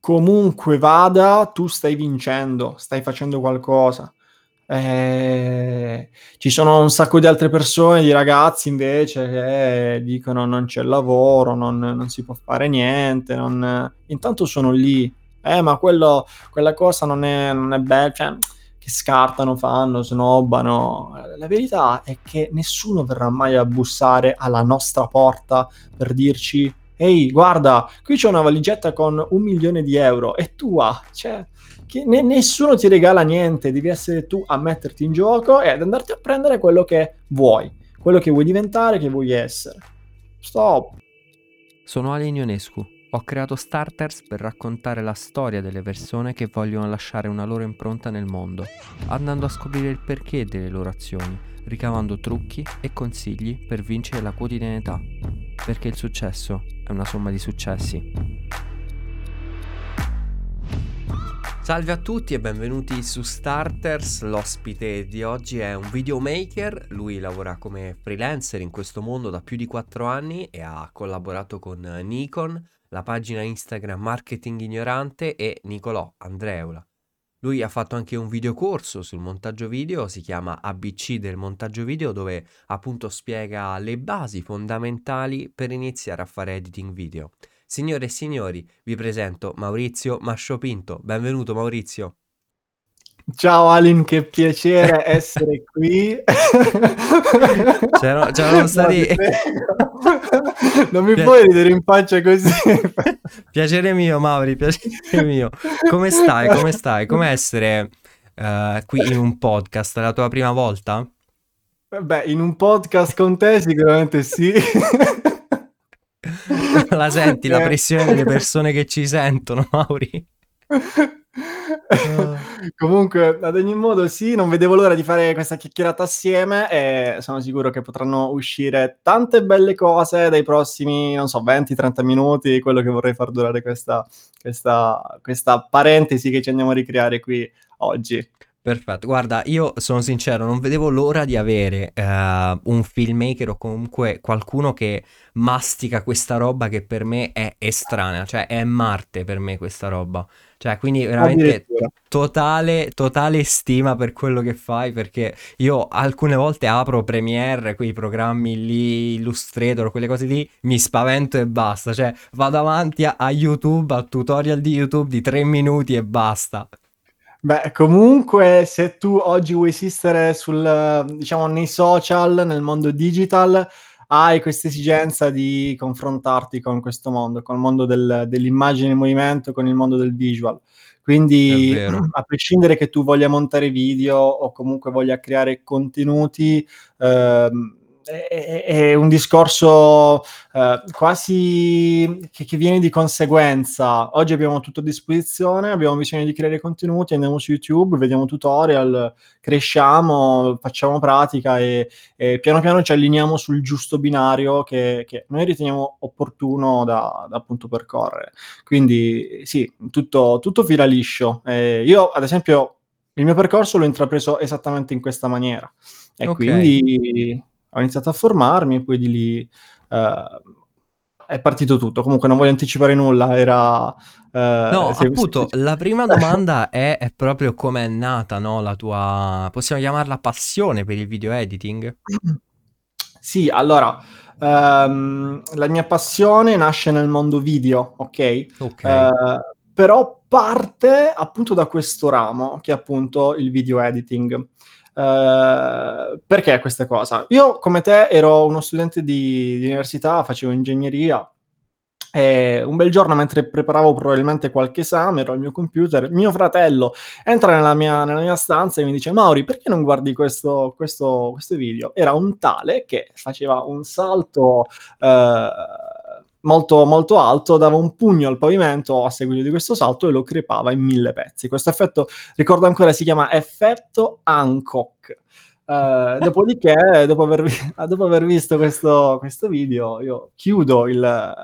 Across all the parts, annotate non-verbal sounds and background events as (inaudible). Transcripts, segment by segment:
comunque vada, tu stai vincendo, stai facendo qualcosa. Eh, ci sono un sacco di altre persone, di ragazzi invece che dicono non c'è lavoro, non, non si può fare niente, non... intanto sono lì, eh ma quello, quella cosa non è, non è bella, cioè, che scartano, fanno, snobbano. La verità è che nessuno verrà mai a bussare alla nostra porta per dirci ehi guarda, qui c'è una valigetta con un milione di euro, è tua, cioè che ne- nessuno ti regala niente, devi essere tu a metterti in gioco e ad andarti a prendere quello che vuoi, quello che vuoi diventare, che vuoi essere. Stop. Sono Ale Ionescu. Ho creato Starters per raccontare la storia delle persone che vogliono lasciare una loro impronta nel mondo, andando a scoprire il perché delle loro azioni, ricavando trucchi e consigli per vincere la quotidianità. Perché il successo è una somma di successi. Salve a tutti e benvenuti su Starters. L'ospite di oggi è un videomaker, lui lavora come freelancer in questo mondo da più di 4 anni e ha collaborato con Nikon, la pagina Instagram Marketing Ignorante e Nicolò Andreula. Lui ha fatto anche un videocorso sul montaggio video, si chiama ABC del montaggio video, dove appunto spiega le basi fondamentali per iniziare a fare editing video. Signore e signori, vi presento Maurizio Masciopinto. Benvenuto Maurizio. Ciao Alin, che piacere essere qui. (laughs) C'erano, c'erano stati... (laughs) non mi puoi ridere in faccia così. (laughs) piacere mio, Mauri, piacere mio. Come stai? Come stai? Come essere uh, qui in un podcast? È la tua prima volta? Beh, in un podcast con te sicuramente sì. la senti la eh. pressione delle persone che ci sentono, Mauri? (laughs) Comunque, ad ogni modo, sì, non vedevo l'ora di fare questa chiacchierata assieme e sono sicuro che potranno uscire tante belle cose dai prossimi, non so, 20-30 minuti, quello che vorrei far durare questa, questa, questa parentesi che ci andiamo a ricreare qui oggi. Perfetto, guarda, io sono sincero, non vedevo l'ora di avere uh, un filmmaker o comunque qualcuno che mastica questa roba che per me è estranea, cioè è Marte per me questa roba. Cioè, quindi veramente totale, totale stima per quello che fai, perché io alcune volte apro Premiere, quei programmi lì, Illustrator, quelle cose lì, mi spavento e basta. Cioè, vado avanti a, a YouTube, al tutorial di YouTube di tre minuti e basta. Beh, comunque, se tu oggi vuoi esistere sul, diciamo, nei social, nel mondo digital, hai questa esigenza di confrontarti con questo mondo, con il mondo del, dell'immagine in movimento, con il mondo del visual. Quindi, (clears throat) a prescindere che tu voglia montare video o comunque voglia creare contenuti, ehm, è, è un discorso eh, quasi che, che, viene di conseguenza. Oggi abbiamo tutto a disposizione, abbiamo bisogno di creare contenuti, andiamo su YouTube, vediamo tutorial, cresciamo, facciamo pratica e, e piano piano ci allineiamo sul giusto binario che, che noi riteniamo opportuno da, da, appunto percorrere. Quindi sì, tutto, tutto fila liscio. Eh, io ad esempio il mio percorso l'ho intrapreso esattamente in questa maniera. E okay. quindi ho iniziato a formarmi e poi di lì uh, è partito tutto. Comunque non voglio anticipare nulla, era... Uh, no, se, appunto, la prima domanda (laughs) è, è proprio come è nata, no? La tua, possiamo chiamarla passione per il video editing? Sì, allora, um, la mia passione nasce nel mondo video, ok? Ok. Uh, però parte appunto da questo ramo, che è appunto il video editing. Uh, perché questa cosa? Io, come te, ero uno studente di, di università, facevo ingegneria. E un bel giorno, mentre preparavo probabilmente qualche esame, ero al mio computer, mio fratello entra nella mia, nella mia stanza e mi dice: Mauri, perché non guardi questo, questo, questo video? Era un tale che faceva un salto. Uh, molto, molto alto, dava un pugno al pavimento a seguito di questo salto e lo crepava in mille pezzi. Questo effetto, ricordo ancora, si chiama effetto Hancock. Uh, (laughs) dopodiché, dopo aver, (laughs) dopo aver visto questo, questo, video, io chiudo il,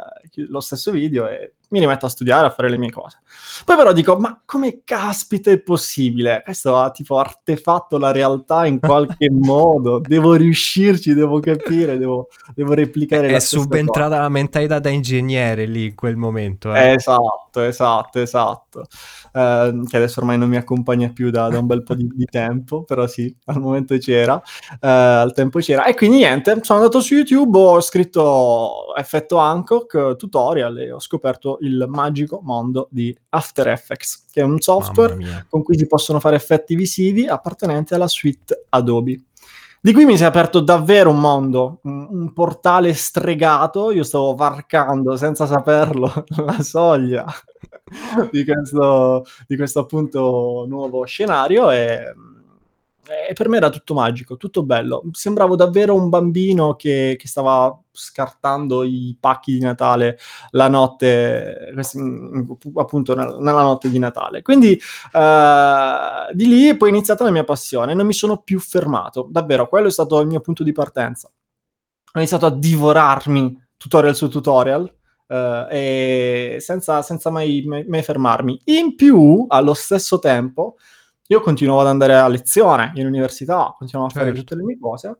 lo stesso video e mi rimetto a studiare, a fare le mie cose. Poi però dico, ma come caspita è possibile? Questo ha tipo artefatto la realtà in qualche (laughs) modo, devo riuscirci, devo capire, devo, devo replicare. È subentrata cosa. la mentalità da ingegnere lì in quel momento. Eh. Esatto, esatto, esatto. Eh, che adesso ormai non mi accompagna più da, da un bel po' di, di, tempo, però sì, al momento c'era, eh, al tempo c'era. E quindi niente, sono andato su YouTube, ho scritto effetto Hancock, tutorial e ho scoperto il magico mondo di After Effects, che è un software con cui si possono fare effetti visivi appartenenti alla suite Adobe. Di qui mi si è aperto davvero un mondo, un, portale stregato, io stavo varcando senza saperlo (laughs) la soglia di, questo, di questo appunto nuovo scenario e e per me era tutto magico, tutto bello. Sembravo davvero un bambino che, che stava scartando i pacchi di Natale la notte, appunto nella notte di Natale. Quindi uh, di lì è poi iniziata la mia passione, non mi sono più fermato, davvero, quello è stato il mio punto di partenza. Ho iniziato a divorarmi tutorial su tutorial, Uh, e senza, senza mai, mai, mai, fermarmi. In più, allo stesso tempo, io continuavo ad andare a lezione in università, continuavo a fare certo. tutte le mie cose.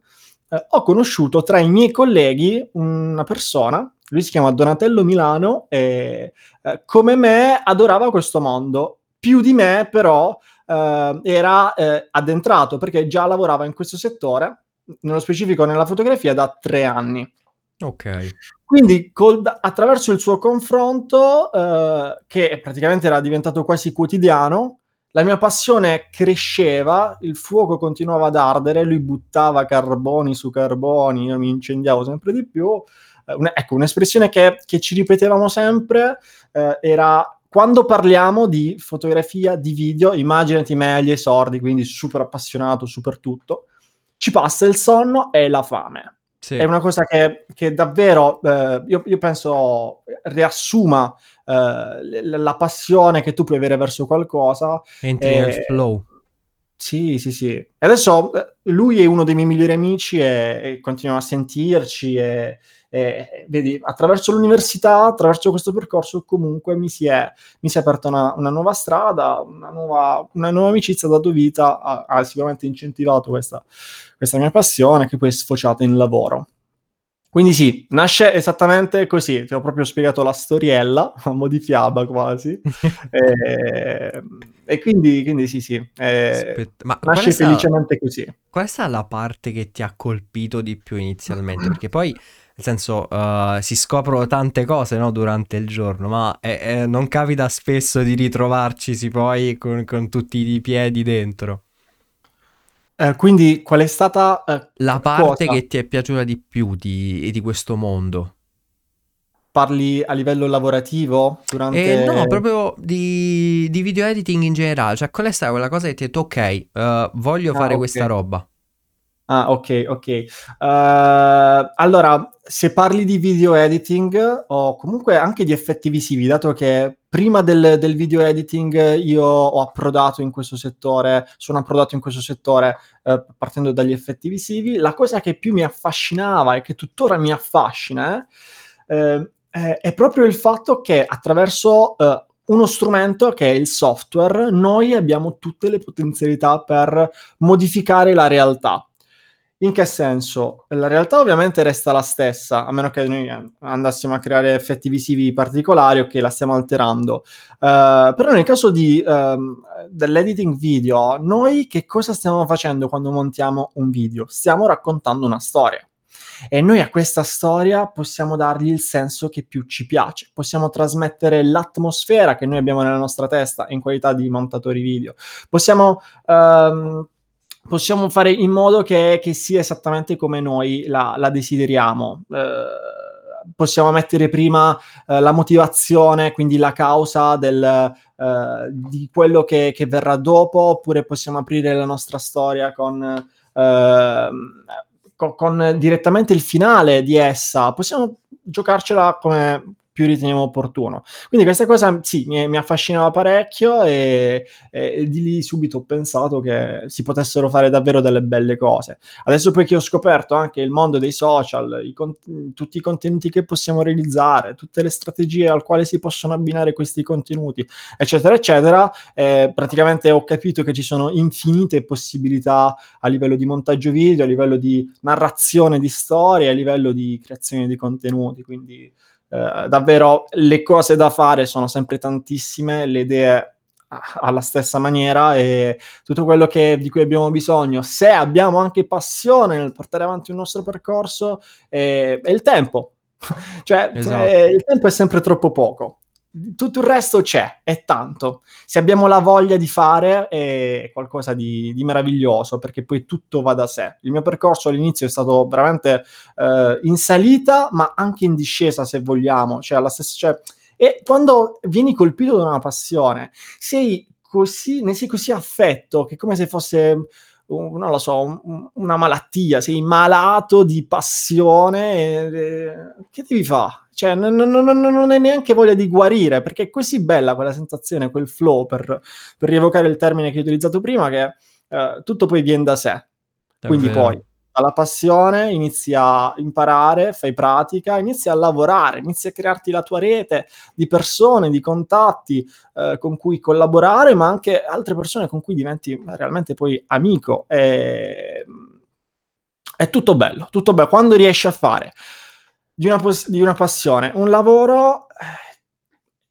Eh, ho conosciuto tra i miei colleghi una persona, lui si chiama Donatello Milano, e eh, come me adorava questo mondo. Più di me, però, eh, era eh, addentrato perché già lavorava in questo settore, nello specifico nella fotografia, da tre anni. Ok. Quindi col, attraverso il suo confronto, eh, che praticamente era diventato quasi quotidiano, la mia passione cresceva, il fuoco continuava ad ardere, lui buttava carboni su carboni, io mi incendiavo sempre di più. Eh, un, ecco, un'espressione che, che, ci ripetevamo sempre eh, era quando parliamo di fotografia, di video, immaginati me agli esordi, quindi super appassionato, super tutto, ci passa il sonno e la fame. Sì. È una cosa che, che davvero, eh, io, io penso, riassuma eh, la passione che tu puoi avere verso qualcosa. Entri e... nel flow. Sì, sì, sì. E adesso eh, lui è uno dei miei migliori amici e, e continuiamo a sentirci e, e, vedi, attraverso l'università, attraverso questo percorso comunque mi si è, mi si è aperta una, una, nuova strada, una nuova, una nuova amicizia, ha dato vita, ha, ha sicuramente incentivato questa, questa mia passione che poi è sfociata in lavoro. Quindi sì, nasce esattamente così, ti ho proprio spiegato la storiella, a mo' di fiaba quasi, (laughs) e, e quindi, quindi, sì sì, eh, Ma nasce felicemente così. Qual è la parte che ti ha colpito di più inizialmente? Perché poi, nel senso, uh, si scoprono tante cose no, durante il giorno, ma eh, eh, non capita spesso di ritrovarcisi poi con, con tutti i piedi dentro. Eh, quindi qual è stata eh, La parte cosa? che ti è piaciuta di più di, di questo mondo? Parli a livello lavorativo? Durante... Eh, no, proprio di, di video editing in generale. Cioè, qual è stata quella cosa che ti ha detto, ok, uh, voglio ah, fare okay. questa roba? Ah, ok, ok. Uh, allora, se parli di video editing o comunque anche di effetti visivi, dato che prima del, del, video editing io ho approdato in questo settore, sono approdato in questo settore eh, partendo dagli effetti visivi, la cosa che più mi affascinava e che tuttora mi affascina eh, eh, è proprio il fatto che attraverso eh, uno strumento che è il software, noi abbiamo tutte le potenzialità per modificare la realtà. In che senso? La realtà ovviamente resta la stessa, a meno che noi andassimo a creare effetti visivi particolari o che la stiamo alterando. Uh, però nel caso di, um, dell'editing video, noi che cosa stiamo facendo quando montiamo un video? Stiamo raccontando una storia. E noi a questa storia possiamo dargli il senso che più ci piace, possiamo trasmettere l'atmosfera che noi abbiamo nella nostra testa in qualità di montatori video, possiamo um, possiamo fare in modo che, che sia esattamente come noi la, la desideriamo. Eh, possiamo mettere prima eh, la motivazione, quindi la causa del, eh, di quello che, che, verrà dopo, oppure possiamo aprire la nostra storia con, ehm, con, con direttamente il finale di essa. Possiamo giocarcela come più riteniamo opportuno. Quindi questa cosa sì, mi, mi affascinava parecchio e, e, di lì subito ho pensato che si potessero fare davvero delle belle cose. Adesso poi che ho scoperto anche il mondo dei social, i con- tutti i contenuti che possiamo realizzare, tutte le strategie al quale si possono abbinare questi contenuti, eccetera, eccetera, eh, praticamente ho capito che ci sono infinite possibilità a livello di montaggio video, a livello di narrazione di storie, a livello di creazione di contenuti, quindi eh, davvero le cose da fare sono sempre tantissime, le idee alla stessa maniera e tutto quello che, di cui abbiamo bisogno, se abbiamo anche passione nel portare avanti il nostro percorso, è, è il tempo. (laughs) cioè, esatto. eh, il tempo è sempre troppo poco tutto il resto c'è, è tanto. Se abbiamo la voglia di fare è qualcosa di, di, meraviglioso perché poi tutto va da sé. Il mio percorso all'inizio è stato veramente eh, in salita, ma anche in discesa, se vogliamo. Cioè, alla stessa, cioè, e quando vieni colpito da una passione, sei così, ne sei così affetto che è come se fosse non lo so, un, una malattia, sei malato di passione, e, e, che devi fare? Cioè, non, non, non, non hai neanche voglia di guarire, perché è così bella quella sensazione, quel flow, per, per rievocare il termine che hai utilizzato prima, che eh, tutto poi viene da sé. Quindi poi alla passione, inizi a imparare, fai pratica, inizi a lavorare, inizi a crearti la tua rete di persone, di contatti eh, con cui collaborare, ma anche altre persone con cui diventi realmente poi amico. E... È tutto bello, tutto bello. Quando riesci a fare di una, pos- di una passione un lavoro,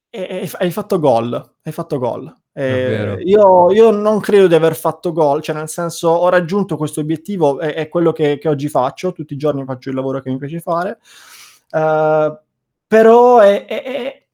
eh, hai fatto gol, hai fatto gol. Eh, io, io, non credo di aver fatto gol, cioè nel senso ho raggiunto questo obiettivo, è, è quello che, che, oggi faccio, tutti i giorni faccio il lavoro che mi piace fare, uh, però è, è,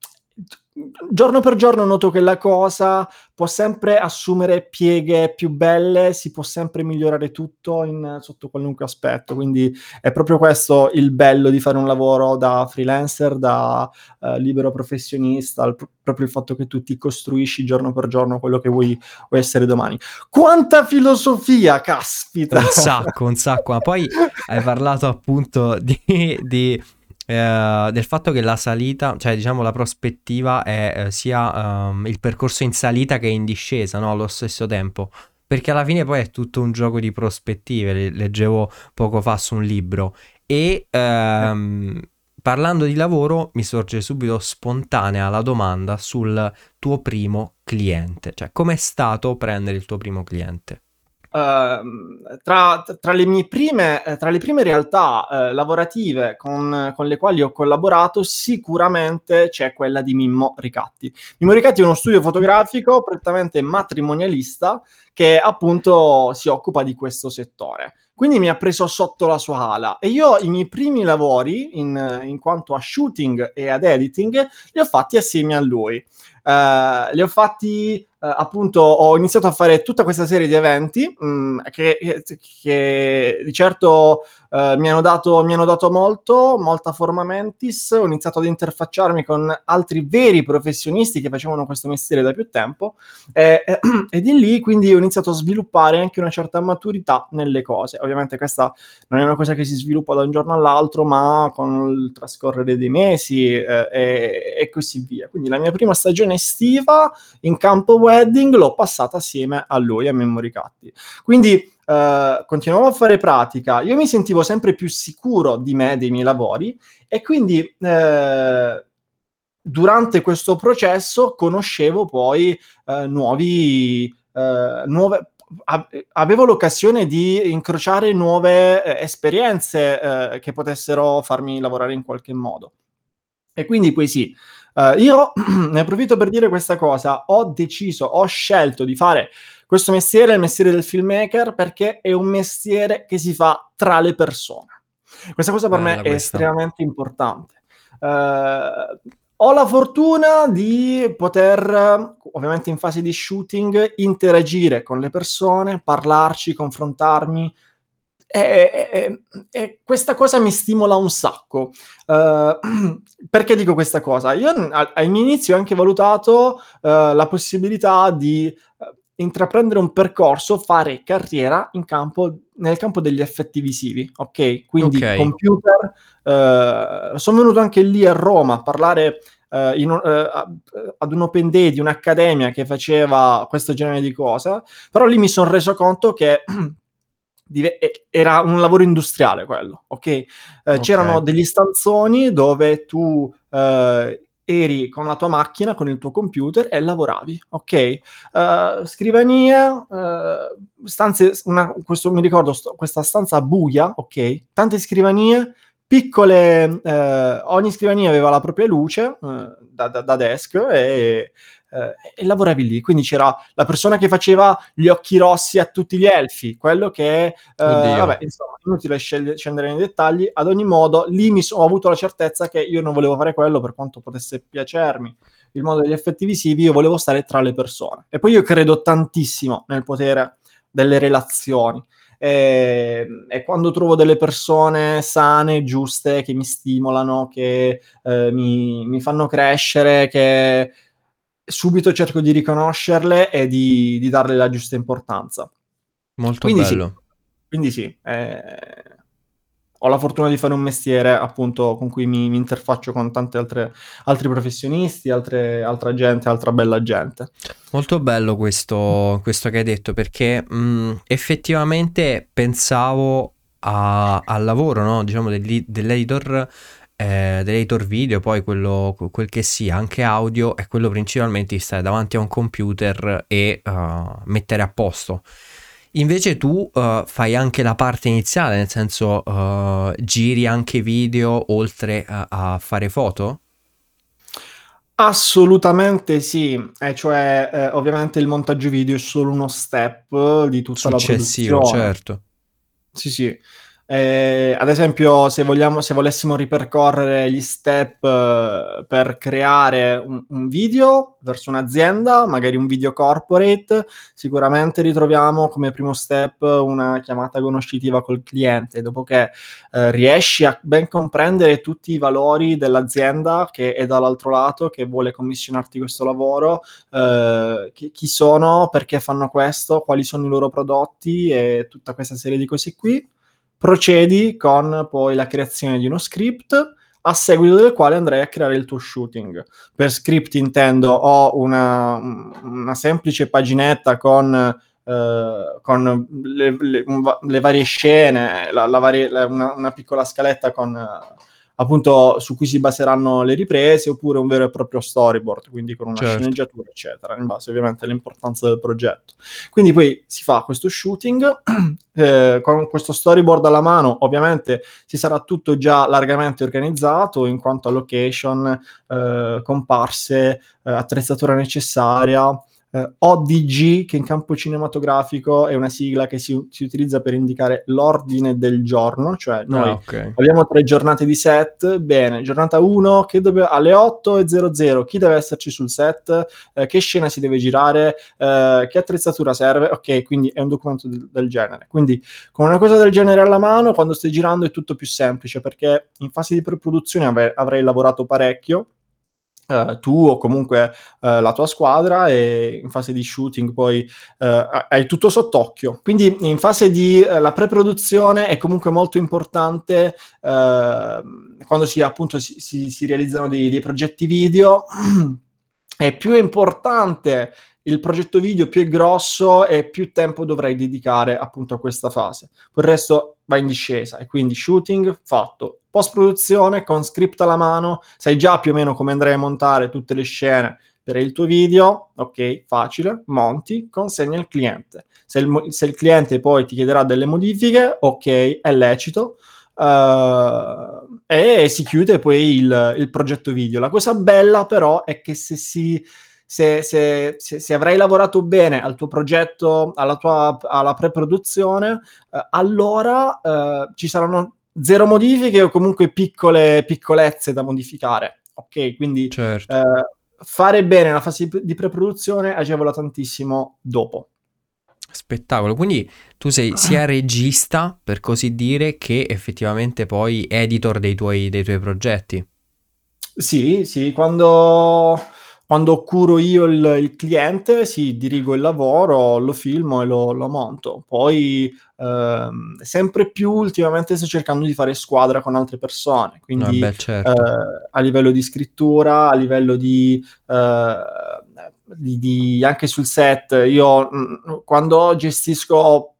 giorno per giorno noto che la cosa può sempre assumere pieghe più belle, si può sempre migliorare tutto in, sotto qualunque aspetto, quindi è proprio questo il bello di fare un lavoro da freelancer, da uh, libero professionista, il, proprio il fatto che tu ti costruisci giorno per giorno quello che vuoi, vuoi essere domani. Quanta filosofia, caspita! Un sacco, un sacco, ma poi hai parlato appunto di, di eh, del fatto che la salita, cioè diciamo la prospettiva è eh, sia um, il percorso in salita che in discesa, no? Allo stesso tempo. Perché alla fine poi è tutto un gioco di prospettive, leggevo poco fa su un libro. E ehm, parlando di lavoro mi sorge subito spontanea la domanda sul tuo primo cliente. Cioè, com'è stato prendere il tuo primo cliente? Uh, tra, tra, le mie prime, tra le prime realtà uh, lavorative con, con, le quali ho collaborato, sicuramente c'è quella di Mimmo Ricatti. Mimmo Ricatti è uno studio fotografico prettamente matrimonialista che appunto si occupa di questo settore. Quindi mi ha preso sotto la sua ala e io i miei primi lavori in, in quanto a shooting e ad editing li ho fatti assieme a lui. Uh, li ho fatti appunto ho iniziato a fare tutta questa serie di eventi mh, mm, che, che, di certo uh, mi, hanno dato, mi, hanno dato, molto, molta forma mentis, ho iniziato ad interfacciarmi con altri veri professionisti che facevano questo mestiere da più tempo e, e, e di lì quindi ho iniziato a sviluppare anche una certa maturità nelle cose. Ovviamente questa non è una cosa che si sviluppa da un giorno all'altro, ma con il trascorrere dei mesi eh, e, e così via. Quindi la mia prima stagione estiva in campo web wedding l'ho passata assieme a lui, a Memory Catti. Quindi Uh, continuavo a fare pratica, io mi sentivo sempre più sicuro di me, dei miei lavori, e quindi uh, durante questo processo conoscevo poi uh, nuovi, nuove, avevo l'occasione di incrociare nuove esperienze che potessero farmi lavorare in qualche modo. E quindi poi sì, Uh, io (clears throat) ne approfitto per dire questa cosa, ho deciso, ho scelto di fare questo mestiere, il mestiere del filmmaker, perché è un mestiere che si fa tra le persone. Questa cosa per Bella me questa. è estremamente importante. Uh, ho la fortuna di poter, ovviamente in fase di shooting, interagire con le persone, parlarci, confrontarmi, e, e, e, questa cosa mi stimola un sacco. Uh, (clears throat) perché dico questa cosa? Io all'inizio ho anche valutato uh, la possibilità di uh, intraprendere un percorso, fare carriera in campo, nel campo degli effetti visivi, ok? Quindi Ok. computer, sono venuto anche lì a Roma a parlare eh, in a- ad un open day di un'accademia che faceva questo genere di cose, però lì mi sono reso conto che (clears throat) dive- era un lavoro industriale quello, ok? Eh, C'erano Ok. degli stanzoni dove tu eh, eri con la tua macchina, con il tuo computer e lavoravi, ok? Eh, scrivania, eh, stanze, una- questo mi ricordo, sto- questa stanza buia, ok? Tante scrivanie, piccole, eh, ogni scrivania aveva la propria luce eh, da, da- da desk e, eh, e lavoravi lì. Quindi c'era la persona che faceva gli occhi rossi a tutti gli elfi, quello che, eh, vabbè, insomma, inutile scendere nei dettagli. Ad ogni modo, lì mi so- ho avuto la certezza che io non volevo fare quello per quanto potesse piacermi il mondo degli effetti visivi, io volevo stare tra le persone. E poi io credo tantissimo nel potere delle relazioni. E, e quando trovo delle persone sane, giuste, che mi stimolano, che eh, mi, mi fanno crescere, che subito cerco di riconoscerle e di, di darle la giusta importanza. Molto Quindi sì, bello. quindi sì, eh, ho la fortuna di fare un mestiere appunto con cui mi, mi interfaccio con tante altre altri professionisti, altre, altra gente, altra bella gente. Molto bello questo, questo che hai detto perché mh, effettivamente pensavo a- al lavoro, no? Diciamo dell'editor, eh, dell'editor video, poi quello, quel che sia, anche audio, è quello principalmente di stare davanti a un computer e uh, mettere a posto. Invece tu uh, fai anche la parte iniziale, nel senso uh, giri anche video oltre a, a fare foto? Assolutamente sì, e cioè eh, ovviamente il montaggio video è solo uno step di tutta la Successivo, produzione. certo. Sì, sì. Eh, ad esempio, se vogliamo, se volessimo ripercorrere gli step eh, per creare un, un video verso un'azienda, magari un video corporate, sicuramente ritroviamo come primo step una chiamata conoscitiva col cliente, dopo che eh, riesci a ben comprendere tutti i valori dell'azienda che è dall'altro lato, che vuole commissionarti questo lavoro, eh, chi, chi sono, perché fanno questo, quali sono i loro prodotti e tutta questa serie di cose qui procedi con poi la creazione di uno script a seguito del quale andrai a creare il tuo shooting. Per script intendo ho una, una semplice paginetta con, eh, con le, le, le, varie scene, la, la varie, la, una, una, piccola scaletta con appunto su cui si baseranno le riprese oppure un vero e proprio storyboard, quindi con una certo. sceneggiatura, eccetera, in base ovviamente all'importanza del progetto. Quindi poi si fa questo shooting (clears throat) eh, con questo storyboard alla mano, ovviamente si sarà tutto già largamente organizzato in quanto a location, eh, comparse, eh, attrezzatura necessaria. Uh, ODG, che in campo cinematografico è una sigla che si, si utilizza per indicare l'ordine del giorno, cioè noi ah, okay. abbiamo tre giornate di set, bene, giornata 1 che dove, alle 8.00, chi deve esserci sul set, uh, che scena si deve girare, uh, che attrezzatura serve, ok, quindi è un documento del, del genere. Quindi con una cosa del genere alla mano, quando stai girando è tutto più semplice, perché in fase di pre-produzione avrei, avrei lavorato parecchio, Uh, tu o comunque uh, la tua squadra e in fase di shooting poi uh, hai tutto sott'occhio. Quindi in fase di la pre-produzione è comunque molto importante quando si appunto si, si, si realizzano dei, dei, progetti video (clears throat) è più importante il progetto video più è grosso e più tempo dovrai dedicare appunto a questa fase. Poi il resto va in discesa e quindi shooting fatto, post produzione con script alla mano, sai già più o meno come andrai a montare tutte le scene per il tuo video, ok, facile, monti, consegni al cliente. Se il, se il cliente poi ti chiederà delle modifiche, ok, è lecito, uh, e si chiude poi il, il progetto video. La cosa bella però è che se si se, se, se, avrai lavorato bene al tuo progetto, alla tua alla pre-produzione, eh, allora eh, ci saranno zero modifiche o comunque piccole piccolezze da modificare. Ok, quindi certo. eh, fare bene la fase di pre-produzione agevola tantissimo dopo. Spettacolo, quindi tu sei sia (clears throat) regista, per così dire, che effettivamente poi editor dei tuoi, dei tuoi progetti. Sì, sì, quando quando curo io il il cliente, sì, dirigo il lavoro, lo filmo e lo lo monto. Poi, ehm, sempre più ultimamente sto cercando di fare squadra con altre persone, Ah quindi, beh, certo. ehm, a livello di scrittura, a livello di ehm, di di anche sul set io, mhmm, quando gestisco,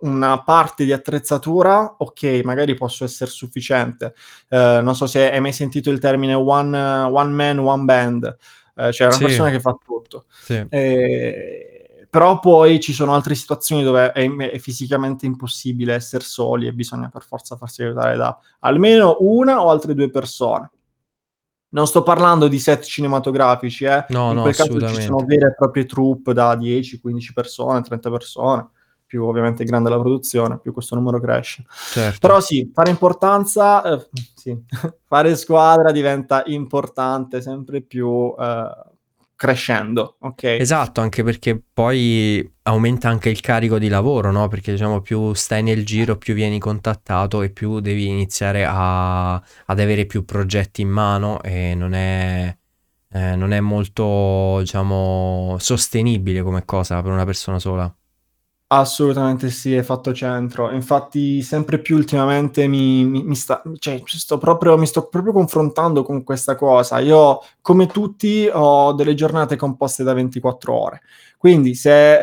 una parte di attrezzatura, okay, magari posso esser sufficiente. Ehm, non so se hai mai sentito il termine one one man, one band, ehm, cioè una Sì. persona che fa tutto. Sì. Ehm, però poi ci sono altre situazioni dove è è fisicamente impossibile esser soli e bisogna per forza farsi aiutare da almeno 1 o altre 2 persone. Non sto parlando di set cinematografici, eh, No, in no, quel caso ci sono vere e proprie troupe da 10, 15 persone, 30 persone, più ovviamente grande la produzione, più questo numero cresce. Certo. Però sì, fare importanza ehm, sì, (laughs) fare squadra diventa importante sempre più, ehm, crescendo, okay? Esatto, anche perché poi aumenta anche il carico di lavoro, no, perché diciamo più stai nel giro, più vieni contattato e più devi iniziare a ad avere più progetti in mano e non è ehm, non è molto, diciamo, sostenibile come cosa per una persona sola. Assolutamente sì, hai fatto centro. Infatti sempre più ultimamente mi mi mi sta cioè ci sto proprio mi sto proprio confrontando con questa cosa. Io, come tutti, ho delle giornate composte da 24 ore. Quindi se,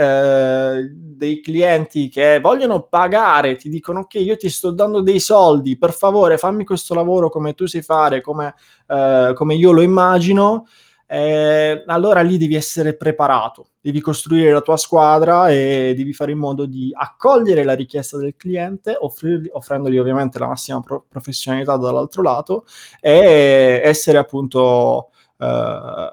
ehm, dei clienti che vogliono pagare ti dicono: "Okay, io ti sto dando dei soldi, per favore fammi questo lavoro come tu sai fare, come ehm, come io lo immagino", ehm, allora lì devi essere preparato. Devi costruire la tua squadra e devi fare in modo di accogliere la richiesta del cliente, offrirgli offrendogli ovviamente la massima pro professionalità dall'altro lato e essere appunto, ehm,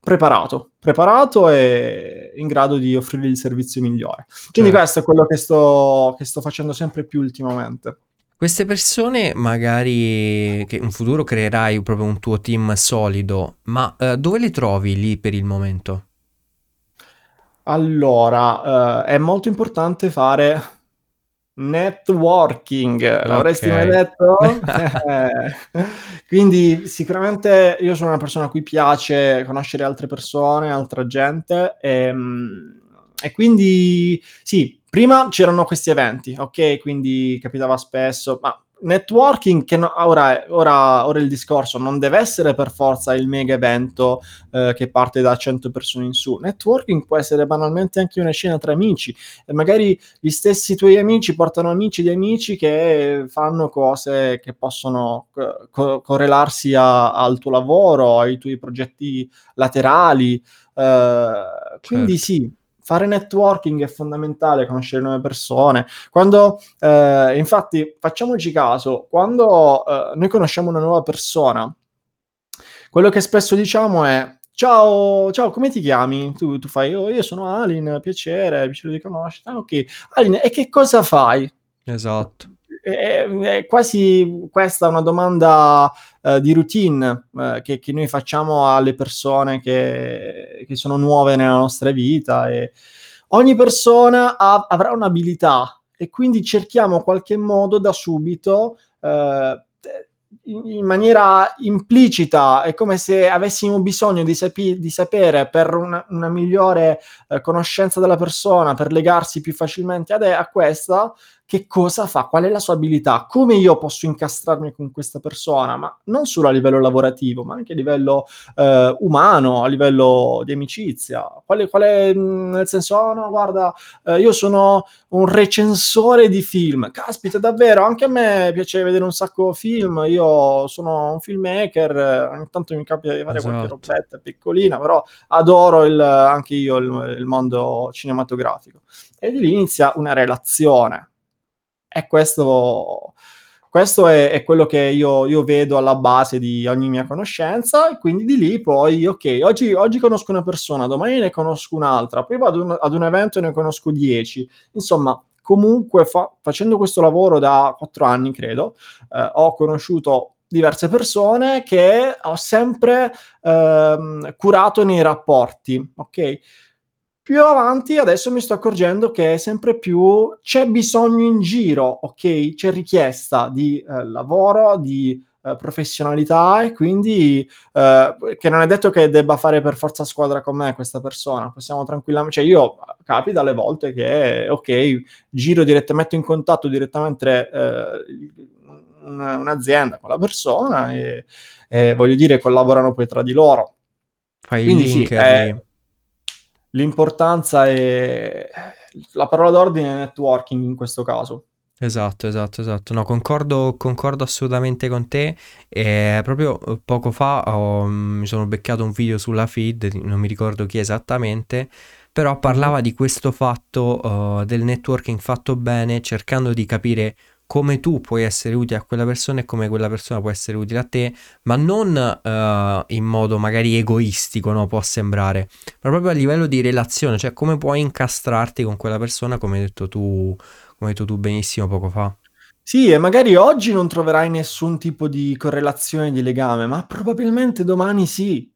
preparato. Preparato e in grado di offrirgli il servizio migliore. Quindi Certo. questo è quello che sto che sto facendo sempre più ultimamente. Queste persone magari che in futuro creerai proprio un tuo team solido, ma, ehm, dove le trovi lì per il momento? Allora, ehm, è molto importante fare networking. L'avresti mai Okay. detto? (laughs) Quindi sicuramente io sono una persona a cui piace conoscere altre persone, altra gente, ehm, e quindi sì, prima c'erano questi eventi, okay, quindi capitava spesso, ma networking che no ora ora ora il discorso non deve essere per forza il mega evento, ehm, che parte da 100 persone in su. Networking può essere banalmente anche una cena tra amici e magari gli stessi tuoi amici portano amici di amici che fanno cose che possono c co correlarsi a al tuo lavoro, ai tuoi progetti laterali. Ehm, quindi Certo. sì, fare networking è fondamentale, conoscere nuove persone. Quando ehm, infatti facciamoci caso, quando, ehm, noi conosciamo una nuova persona, quello che spesso diciamo è: "Ciao, ciao come ti chiami?" Tu tu fai: "Oh, io sono Alin, piacere, piacere di conoscerti." "Ah okay. Alin, e che cosa fai?" Esatto. È è è quasi questa una domanda, ehm, di routine, ehm, che che noi facciamo alle persone che che sono nuove nella nostra vita e ogni persona ha avrà un'abilità e quindi cerchiamo qualche modo da subito, t in maniera implicita, è come se avessimo bisogno di sapi di sapere per una una migliore, ehm, conoscenza della persona, per legarsi più facilmente e a questa, che cosa fa, qual è la sua abilità, come io posso incastrarmi con questa persona, ma non solo a livello lavorativo, ma anche a livello, ehm, umano, a livello di amicizia. Quale quale mhmm, nel senso: "Oh no, guarda, ehm, io sono un recensore di film." "Caspita, davvero? Anche a me piace vedere un sacco film, io sono un filmmaker, ogni tanto mi capita di fare qualche Esatto. robetta piccolina, però adoro il anche io il il mondo cinematografico." E di lì inizia una relazione. E questo questo è è quello che io io vedo alla base di ogni mia conoscenza e quindi di lì poi, okay, oggi oggi conosco una persona, domani ne conosco un'altra, poi vado un ad un evento e ne conosco 10. Insomma, comunque fa facendo questo lavoro da 4 anni credo, ehm, ho conosciuto diverse persone che ho sempre, ehm, curato nei rapporti, okay? Più avanti adesso mi sto accorgendo che sempre più c'è bisogno in giro, okay, c'è richiesta di, ehm, lavoro, di, eh, professionalità e quindi eh, che non è detto che debba fare per forza squadra con me questa persona, possiamo tranquillamente, cioè io capita alle volte che ok, giro direttamente, metto in contatto direttamente eh, un'azienda con la persona e, e, voglio dire collaborano poi tra di loro. Fai quindi sì, è, l'importanza è la parola d'ordine è networking in questo caso. Esatto, esatto, esatto. No, concordo, concordo assolutamente con te. E proprio eh, poco fa ho- mi sono beccato un video sulla feed, non mi ricordo chi esattamente, però parlava di questo fatto uh, del networking fatto bene, cercando di capire come tu puoi essere utile a quella persona e come quella persona può essere utile a te, ma non uh, in modo magari egoistico, no? Può sembrare, ma proprio a livello di relazione, cioè come puoi incastrarti con quella persona, come hai detto tu come hai detto tu benissimo poco fa. Sì, e magari oggi non troverai nessun tipo di correlazione, di legame, ma probabilmente domani sì.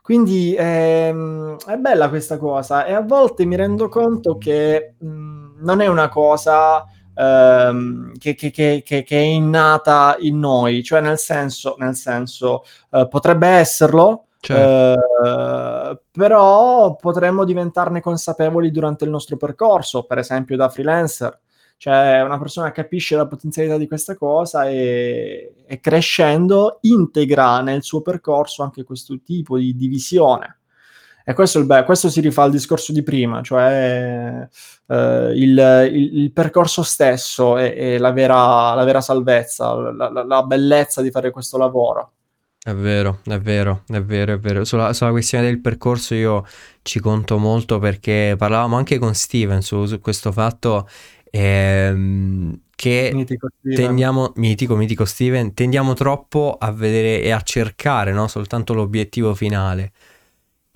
Quindi ehm, è bella questa cosa e a volte mi rendo conto che mh, mhmm, non è una cosa ehm, che, che, che, che, è innata in noi, cioè nel senso, nel senso eh, potrebbe esserlo, Certo. Uh, però potremmo diventarne consapevoli durante il nostro percorso, per esempio da freelancer. Cioè, una persona capisce la potenzialità di questa cosa e, e crescendo integra nel suo percorso anche questo tipo di divisione. E questo, be- questo si rifà al discorso di prima, cioè eh, il, il, il, percorso stesso è, è la, vera, la, vera, salvezza, la, la, la, bellezza di fare questo lavoro. È vero, è vero, è vero, è vero. Sulla, sulla, questione del percorso io ci conto molto perché parlavamo anche con Steven su, su questo fatto ehm, che mitico tendiamo, mitico, mitico Steven, tendiamo troppo a vedere e a cercare no? soltanto l'obiettivo finale.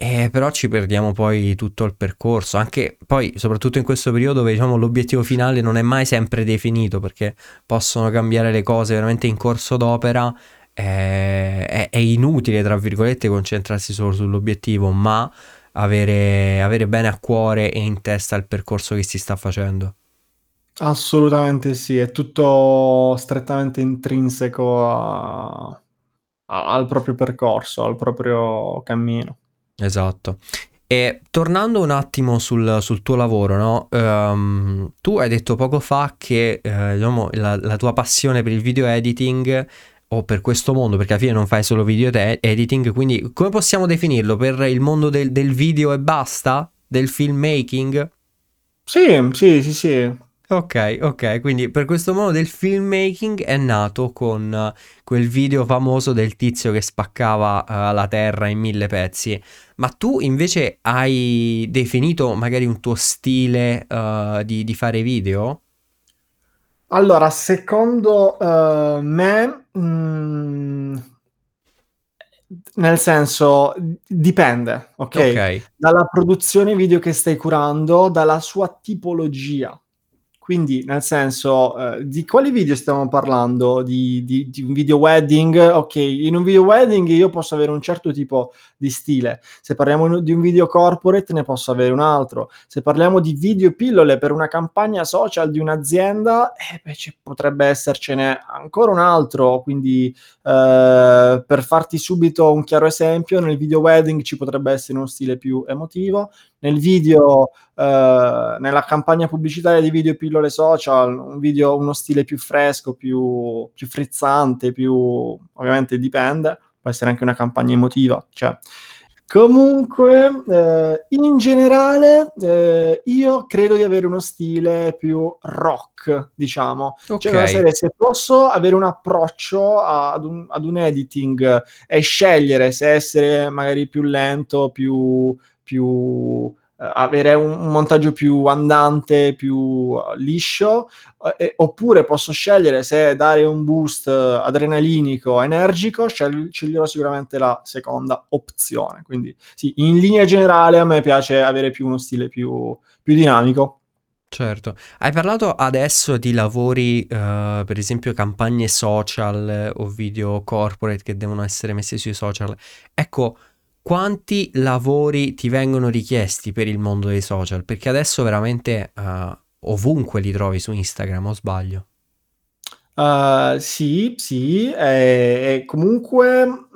Eh, però ci perdiamo poi tutto il percorso, anche poi soprattutto in questo periodo dove diciamo, l'obiettivo finale non è mai sempre definito perché possono cambiare le cose veramente in corso d'opera è, è, è, inutile, tra virgolette, concentrarsi solo sull'obiettivo, ma avere, avere bene a cuore e in testa il percorso che si sta facendo. Assolutamente sì, è tutto strettamente intrinseco a, a, al proprio percorso, al proprio cammino. Esatto. E tornando un attimo sul, sul tuo lavoro, no? Um, tu hai detto poco fa che eh, diciamo, la, la, tua passione per il video editing o per questo mondo, perché alla fine non fai solo video te- editing, quindi come possiamo definirlo? Per il mondo del, del video e basta? Del filmmaking? Sì, sì, sì, sì. Ok, ok, quindi per questo modo del filmmaking è nato con uh, quel video famoso del tizio che spaccava uh, la terra in mille pezzi, ma tu invece hai definito magari un tuo stile uh, di, di fare video? Allora, secondo uh, me, mh, mm, nel senso, dipende, ok? Ok. Dalla produzione video che stai curando, dalla sua tipologia. Quindi, nel senso, eh, di quali video stiamo parlando? Di, di, di, un video wedding? Ok, in un video wedding io posso avere un certo tipo di stile. Se parliamo di un video corporate ne posso avere un altro. Se parliamo di video pillole per una campagna social di un'azienda, eh, beh, potrebbe essercene ancora un altro. Quindi, eh, per farti subito un chiaro esempio, nel video wedding ci potrebbe essere uno stile più emotivo. Nel video eh, nella campagna pubblicitaria di video pillole social, un video, uno stile più fresco, più, più frizzante, più ovviamente dipende, può essere anche una campagna emotiva. Cioè. Comunque, eh, in generale, eh, io credo di avere uno stile più rock, diciamo. Okay. Cioè, serie, se posso avere un approccio ad un, ad un, editing e scegliere se essere magari più lento, più, più eh, avere un, un, montaggio più andante, più eh, liscio, eh, oppure posso scegliere se dare un boost adrenalinico, energico, scegli, sceglierò sicuramente la seconda opzione. Quindi sì, in linea generale a me piace avere più uno stile più, più dinamico. Certo, hai parlato adesso di lavori, uh, per esempio campagne social o video corporate che devono essere messi sui social. Ecco, quanti lavori ti vengono richiesti per il mondo dei social? Perché adesso veramente uh, ovunque li trovi su Instagram, o sbaglio? Uh, sì, sì, e, comunque, mhmm,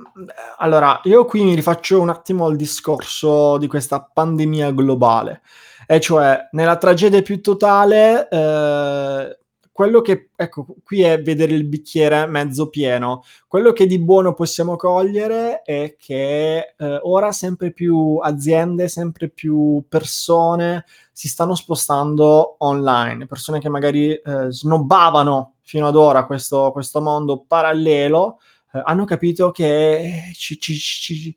allora, io qui mi rifaccio un attimo al discorso di questa pandemia globale, e cioè, nella tragedia più totale, eh, quello che, ecco, qui è vedere il bicchiere mezzo pieno. Quello che di buono possiamo cogliere è che eh, ora sempre più aziende, sempre più persone si stanno spostando online, persone che magari eh, snobbavano fino ad ora questo, questo mondo parallelo, eh, hanno capito che ci, ci, ci,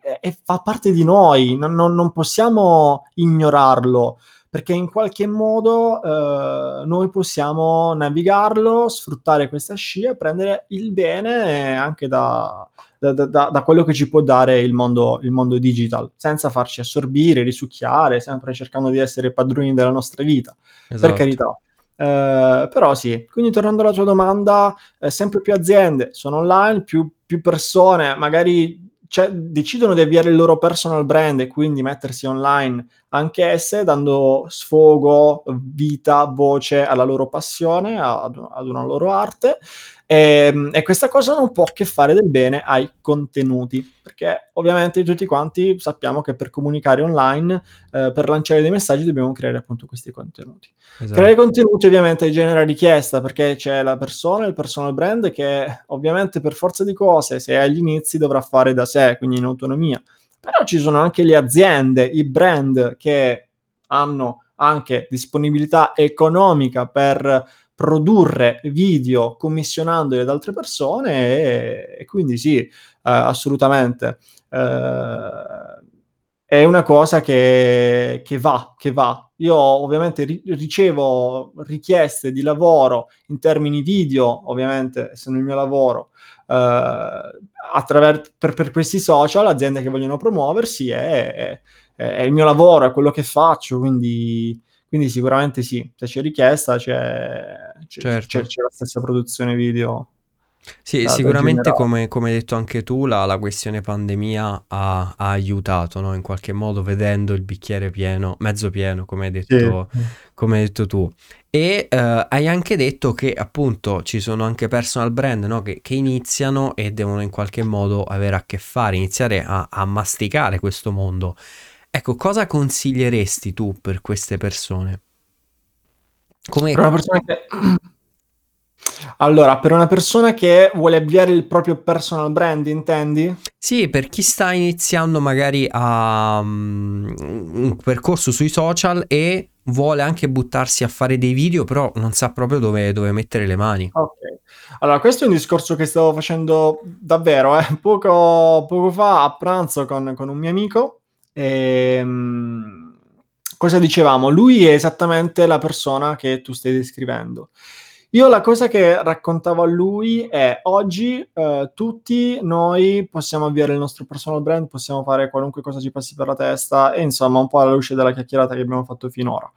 è, fa parte di noi, non, non, non possiamo ignorarlo perché in qualche modo eh, noi possiamo navigarlo, sfruttare questa scia e prendere il bene anche da, da, da, da quello che ci può dare il mondo, il mondo, digital, senza farci assorbire, risucchiare, sempre cercando di essere padroni della nostra vita, esatto. per carità. Eh, però sì, quindi tornando alla tua domanda, eh, sempre più aziende sono online, più, più persone magari cioè, decidono di avviare il loro personal brand e quindi mettersi online anche esse, dando sfogo, vita, voce alla loro passione, ad, ad una loro arte. E, ehm, e, questa cosa non può che fare del bene ai contenuti, perché ovviamente tutti quanti sappiamo che per comunicare online, eh, per lanciare dei messaggi, dobbiamo creare appunto questi contenuti. Esatto. Creare contenuti ovviamente genera richiesta perché c'è la persona, il personal brand che ovviamente per forza di cose, se è agli inizi, dovrà fare da sé, quindi in autonomia. Però ci sono anche le aziende, i brand che hanno anche disponibilità economica per produrre video commissionandoli ad altre persone e, e quindi sì, eh, assolutamente. Eh, è una cosa che, che, va, che va. Io ovviamente ri- ricevo richieste di lavoro in termini video, ovviamente essendo il mio lavoro, eh, attraver- per, per, questi social, aziende che vogliono promuoversi, è, è, è, il mio lavoro, è quello che faccio, quindi, quindi sicuramente sì, se c'è richiesta c'è, c'è, certo. c'è, c'è la stessa produzione video sì, sicuramente come, come hai detto anche tu, la, la questione pandemia ha, ha aiutato, no? In qualche modo vedendo il bicchiere pieno, mezzo pieno, come hai detto, sì. come hai detto tu. E eh, hai anche detto che appunto ci sono anche personal brand no? che, che, iniziano e devono in qualche modo avere a che fare, iniziare a, a masticare questo mondo. Ecco, cosa consiglieresti tu per queste persone? Come... Per una persona che (clears throat) allora, per una persona che vuole avviare il proprio personal brand, intendi? Sì, per chi sta iniziando magari a um, un percorso sui social e vuole anche buttarsi a fare dei video, però non sa proprio dove, dove mettere le mani. Ok. Allora, questo è un discorso che stavo facendo davvero eh, poco, poco, fa a pranzo con, con un mio amico. E, um, cosa dicevamo? Lui è esattamente la persona che tu stai descrivendo. Io la cosa che raccontavo a lui è oggi eh, tutti noi possiamo avviare il nostro personal brand, possiamo fare qualunque cosa ci passi per la testa e insomma un po' alla luce della chiacchierata che abbiamo fatto finora.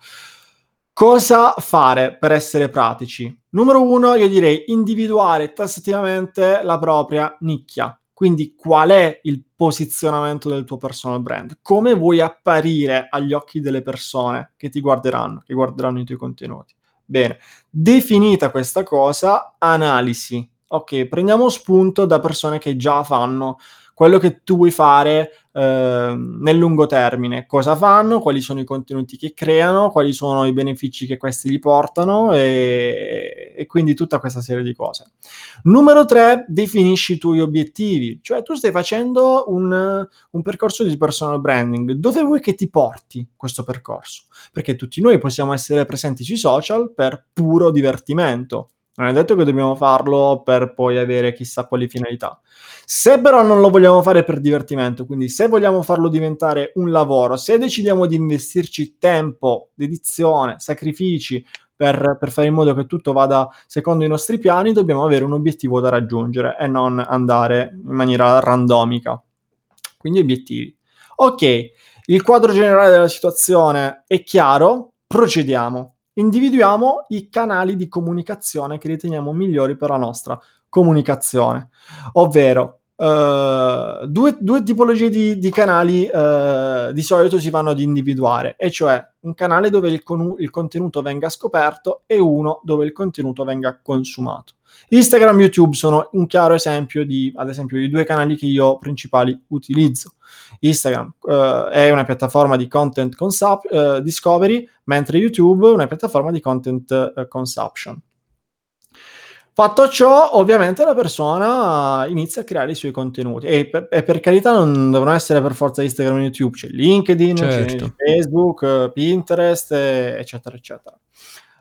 Cosa fare per essere pratici? Numero uno, io direi individuare tassativamente la propria nicchia. Quindi qual è il posizionamento del tuo personal brand? Come vuoi apparire agli occhi delle persone che ti guarderanno, che guarderanno i tuoi contenuti? Bene, definita questa cosa, analisi. Ok, prendiamo spunto da persone che già fanno quello che tu vuoi fare eh, nel lungo termine, cosa fanno, quali sono i contenuti che creano, quali sono i benefici che questi gli portano? E, e quindi tutta questa serie di cose. Numero tre, definisci i tuoi obiettivi, cioè tu stai facendo un, un percorso di personal branding, dove vuoi che ti porti questo percorso? Perché tutti noi possiamo essere presenti sui social per puro divertimento, non è detto che dobbiamo farlo per poi avere chissà quali finalità. Se però non lo vogliamo fare per divertimento, quindi se vogliamo farlo diventare un lavoro, se decidiamo di investirci tempo, dedizione, sacrifici per, per, fare in modo che tutto vada secondo i nostri piani, dobbiamo avere un obiettivo da raggiungere e non andare in maniera randomica. Quindi obiettivi. Ok, il quadro generale della situazione è chiaro, procediamo. Individuiamo i canali di comunicazione che riteniamo migliori per la nostra comunicazione, ovvero uh, due, due, tipologie di, di canali uh, di solito si vanno ad individuare, e cioè un canale dove il, con- il contenuto venga scoperto e uno dove il contenuto venga consumato. Instagram e YouTube sono un chiaro esempio di, ad esempio, di due canali che io principali utilizzo. Instagram uh, è una piattaforma di content consup- uh, discovery, mentre YouTube è una piattaforma di content uh, consumption. Fatto ciò, ovviamente la persona inizia a creare i suoi contenuti e per, e per carità non devono essere per forza Instagram e YouTube, c'è LinkedIn, certo. c'è Facebook, Pinterest, eccetera, eccetera.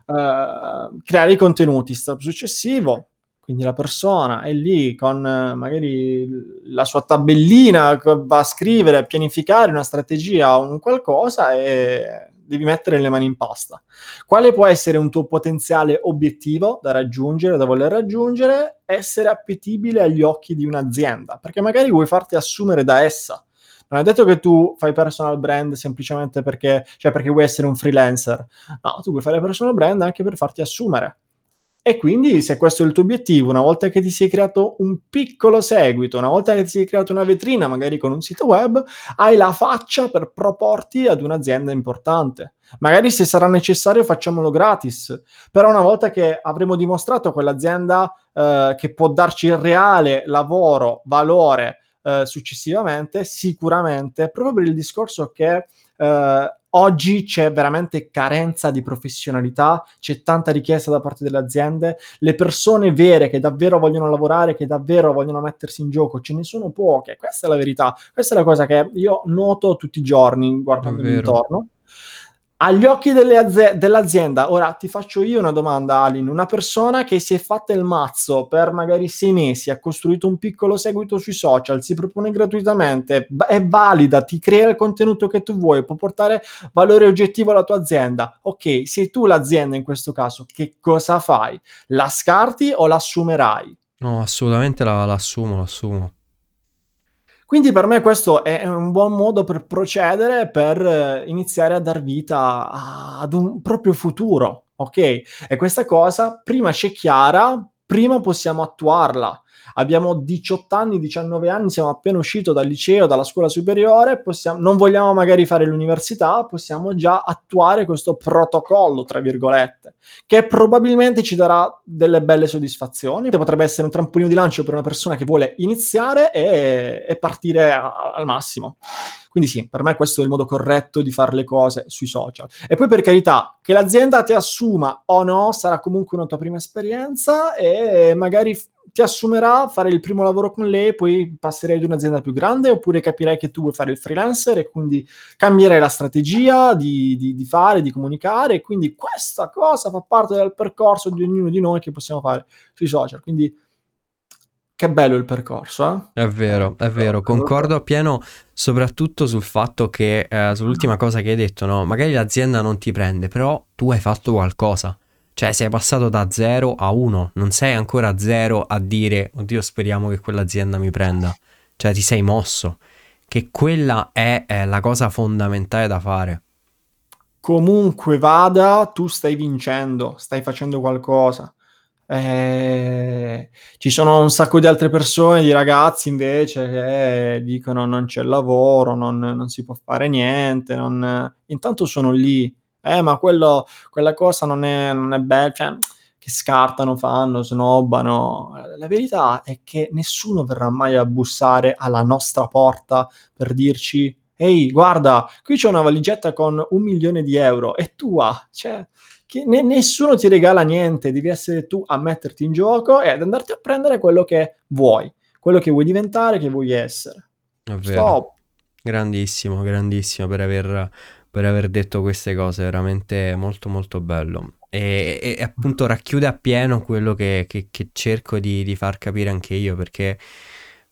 Uh, creare i contenuti, step successivo, quindi la persona è lì con magari la sua tabellina, va a scrivere, pianificare una strategia, un qualcosa e devi mettere le mani in pasta. Quale può essere un tuo potenziale obiettivo da raggiungere, da voler raggiungere? Essere appetibile agli occhi di un'azienda, perché magari vuoi farti assumere da essa. Non è detto che tu fai personal brand semplicemente perché, cioè perché vuoi essere un freelancer. No, tu vuoi fare personal brand anche per farti assumere. E quindi, se questo è il tuo obiettivo, una volta che ti sei creato un piccolo seguito, una volta che ti sei creato una vetrina, magari con un sito web, hai la faccia per proporti ad un'azienda importante. Magari se sarà necessario facciamolo gratis, però una volta che avremo dimostrato a quell'azienda eh, che può darci reale lavoro, valore eh, successivamente, sicuramente, proprio per il discorso che eh, Oggi c'è veramente carenza di professionalità, c'è tanta richiesta da parte delle aziende, le persone vere che davvero vogliono lavorare, che davvero vogliono mettersi in gioco, ce ne sono poche, questa è la verità, questa è la cosa che io noto tutti i giorni guardandomi intorno agli occhi azi- dell'azienda, ora ti faccio io una domanda, Alin. Una persona che si è fatta il mazzo per magari sei mesi, ha costruito un piccolo seguito sui social, si propone gratuitamente, è valida, ti crea il contenuto che tu vuoi, può portare valore oggettivo alla tua azienda. Ok, sei tu l'azienda in questo caso, che cosa fai? La scarti o l'assumerai? No, assolutamente la, l'assumo, l'assumo. Quindi per me questo è un buon modo per procedere, per eh, iniziare a dar vita ad un proprio futuro, ok? E questa cosa prima c'è chiara, prima possiamo attuarla abbiamo 18 anni, 19 anni, siamo appena usciti dal liceo, dalla scuola superiore, possiamo, non vogliamo magari fare l'università, possiamo già attuare questo protocollo, tra virgolette, che probabilmente ci darà delle belle soddisfazioni, potrebbe essere un trampolino di lancio per una persona che vuole iniziare e, e partire a, al massimo. Quindi sì, per me questo è il modo corretto di fare le cose sui social. E poi per carità, che l'azienda ti assuma o no, sarà comunque una tua prima esperienza e magari ti assumerà, fare il primo lavoro con lei, poi passerai ad un'azienda più grande, oppure capirai che tu vuoi fare il freelancer e quindi cambierai la strategia di, di, di fare, di comunicare. Quindi questa cosa fa parte del percorso di ognuno di noi che possiamo fare sui social. Quindi che bello il percorso, eh? È vero, è vero, concordo appieno soprattutto sul fatto che, eh, sull'ultima cosa che hai detto, no? Magari l'azienda non ti prende, però tu hai fatto qualcosa. Cioè, sei passato da 0 a 1, non sei ancora 0 a dire, oddio, speriamo che quell'azienda mi prenda. Cioè, ti sei mosso. Che quella è, è la cosa fondamentale da fare. Comunque vada, tu stai vincendo, stai facendo qualcosa. Eh, ci sono un sacco di altre persone, di ragazzi invece che dicono non c'è lavoro, non, non si può fare niente. Non... Intanto sono lì eh, ma quello, quella cosa non è, non è bella, cioè, che scartano, fanno, snobbano. La verità è che nessuno verrà mai a bussare alla nostra porta per dirci ehi, guarda, qui c'è una valigetta con un milione di euro, è tua, cioè, che ne- nessuno ti regala niente, devi essere tu a metterti in gioco e ad andarti a prendere quello che vuoi, quello che vuoi diventare, che vuoi essere. È vero. Stop. Grandissimo, grandissimo per aver per aver detto queste cose, veramente molto molto bello. E, e appunto racchiude appieno quello che, che, che cerco di, di, far capire anche io, perché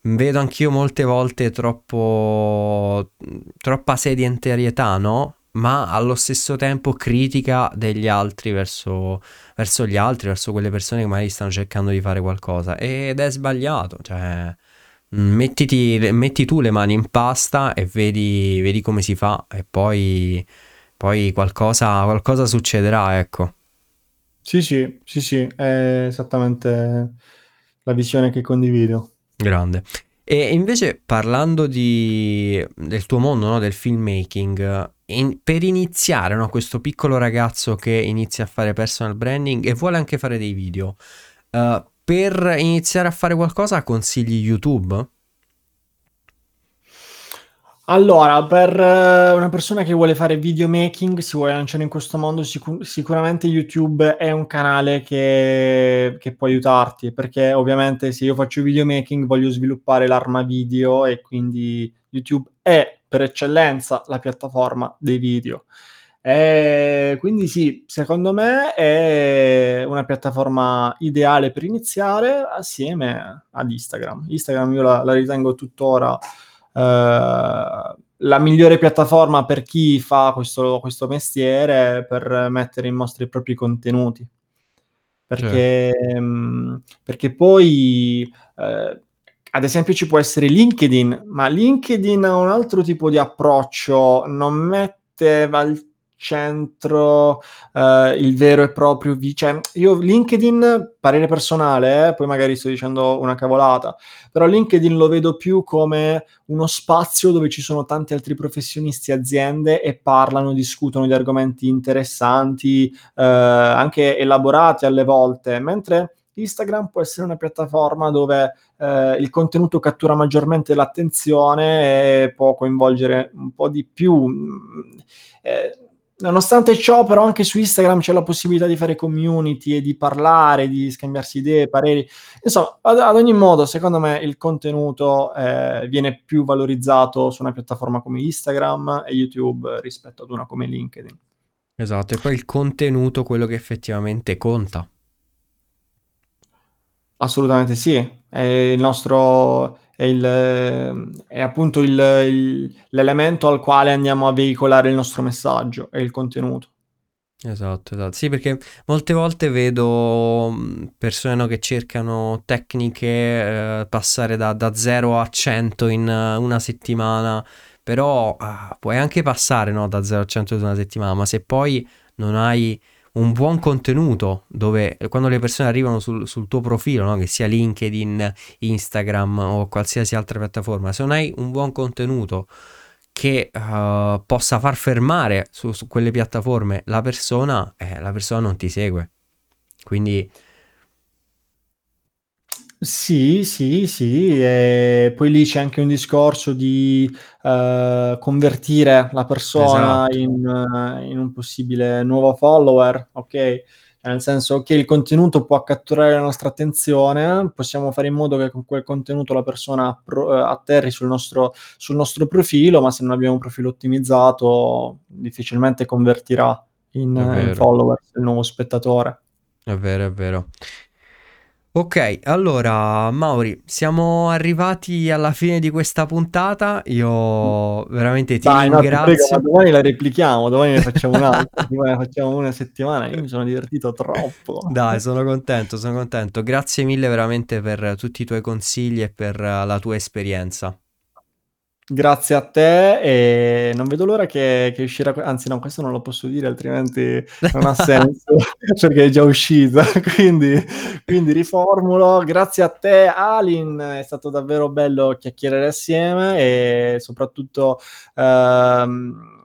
vedo anch'io molte volte troppo, troppa sedentarietà, no? Ma allo stesso tempo critica degli altri verso, verso gli altri, verso quelle persone che magari stanno cercando di fare qualcosa. Ed è sbagliato, cioè Mettiti, metti tu le mani in pasta e vedi, vedi come si fa e poi, poi qualcosa, qualcosa succederà, ecco. Sì, sì, sì, sì, è esattamente la visione che condivido. Grande. E invece parlando di, del tuo mondo, no, del filmmaking, in, per iniziare, no, questo piccolo ragazzo che inizia a fare personal branding e vuole anche fare dei video, uh, per iniziare a fare qualcosa consigli YouTube? Allora, per eh, una persona che vuole fare videomaking, si vuole lanciare in questo mondo, sicu- sicuramente YouTube è un canale che, che può aiutarti, perché ovviamente se io faccio videomaking voglio sviluppare l'arma video e quindi YouTube è per eccellenza la piattaforma dei video. E quindi sì, secondo me è una piattaforma ideale per iniziare assieme ad Instagram. Instagram io la, la ritengo tuttora eh, la migliore piattaforma per chi fa questo, questo, mestiere per mettere in mostra i propri contenuti. Perché, certo. mh, perché poi, eh, ad esempio, ci può essere LinkedIn, ma LinkedIn ha un altro tipo di approccio, non mette val- centro eh, il vero e proprio vi- cioè, io LinkedIn parere personale eh, poi magari sto dicendo una cavolata però LinkedIn lo vedo più come uno spazio dove ci sono tanti altri professionisti aziende e parlano discutono di argomenti interessanti eh, anche elaborati alle volte mentre Instagram può essere una piattaforma dove eh, il contenuto cattura maggiormente l'attenzione e può coinvolgere un po' di più. Mm, eh, Nonostante ciò, però, anche su Instagram c'è la possibilità di fare community e di parlare, di scambiarsi idee, pareri. Insomma, ad, ad ogni modo, secondo me il contenuto eh, viene più valorizzato su una piattaforma come Instagram e YouTube rispetto ad una come LinkedIn. Esatto, e poi il contenuto, quello che effettivamente conta. Assolutamente sì, è il nostro è, il, è appunto il, il, l'elemento al quale andiamo a veicolare il nostro messaggio e il contenuto. Esatto, esatto. Sì, perché molte volte vedo persone no, che cercano tecniche, eh, passare da, da 0 a 100 in una settimana, però ah, puoi anche passare no, da 0 a 100 in una settimana, ma se poi non hai un buon contenuto dove quando le persone arrivano sul, sul tuo profilo, no? che sia LinkedIn, Instagram o qualsiasi altra piattaforma, se non hai un buon contenuto che uh, possa far fermare su, su, quelle piattaforme la persona, eh, la persona non ti segue. Quindi sì, sì, sì, e poi lì c'è anche un discorso di uh, convertire la persona esatto. in, uh, in, un possibile nuovo follower, ok? Cioè, nel senso che il contenuto può catturare la nostra attenzione, possiamo fare in modo che con quel contenuto la persona uh, atterri sul nostro, sul nostro, profilo, ma se non abbiamo un profilo ottimizzato difficilmente convertirà in, in follower il nuovo spettatore. È vero, è vero. Ok, allora Mauri, siamo arrivati alla fine di questa puntata. Io veramente ti Dai, ringrazio. No, domani la replichiamo, domani ne facciamo un'altra, (laughs) domani ne facciamo una settimana. Io mi sono divertito troppo. Dai, sono contento, sono contento. Grazie mille veramente per tutti i tuoi consigli e per la tua esperienza. Grazie a te e non vedo l'ora che, che uscirà, anzi no, questo non lo posso dire altrimenti non ha (laughs) senso (laughs) perché è già uscita, (laughs) quindi, quindi riformulo. Grazie a te Alin, è stato davvero bello chiacchierare assieme e soprattutto ehm,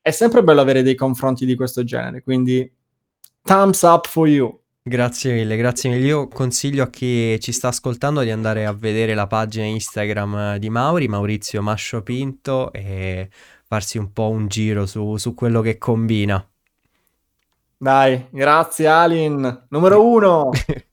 è sempre bello avere dei confronti di questo genere, quindi thumbs up for you. Grazie mille, grazie mille. Io consiglio a chi ci sta ascoltando di andare a vedere la pagina Instagram di Mauri, Maurizio Mascio Pinto, e farsi un po' un giro su, su quello che combina. Dai, grazie Alin, numero uno. (laughs)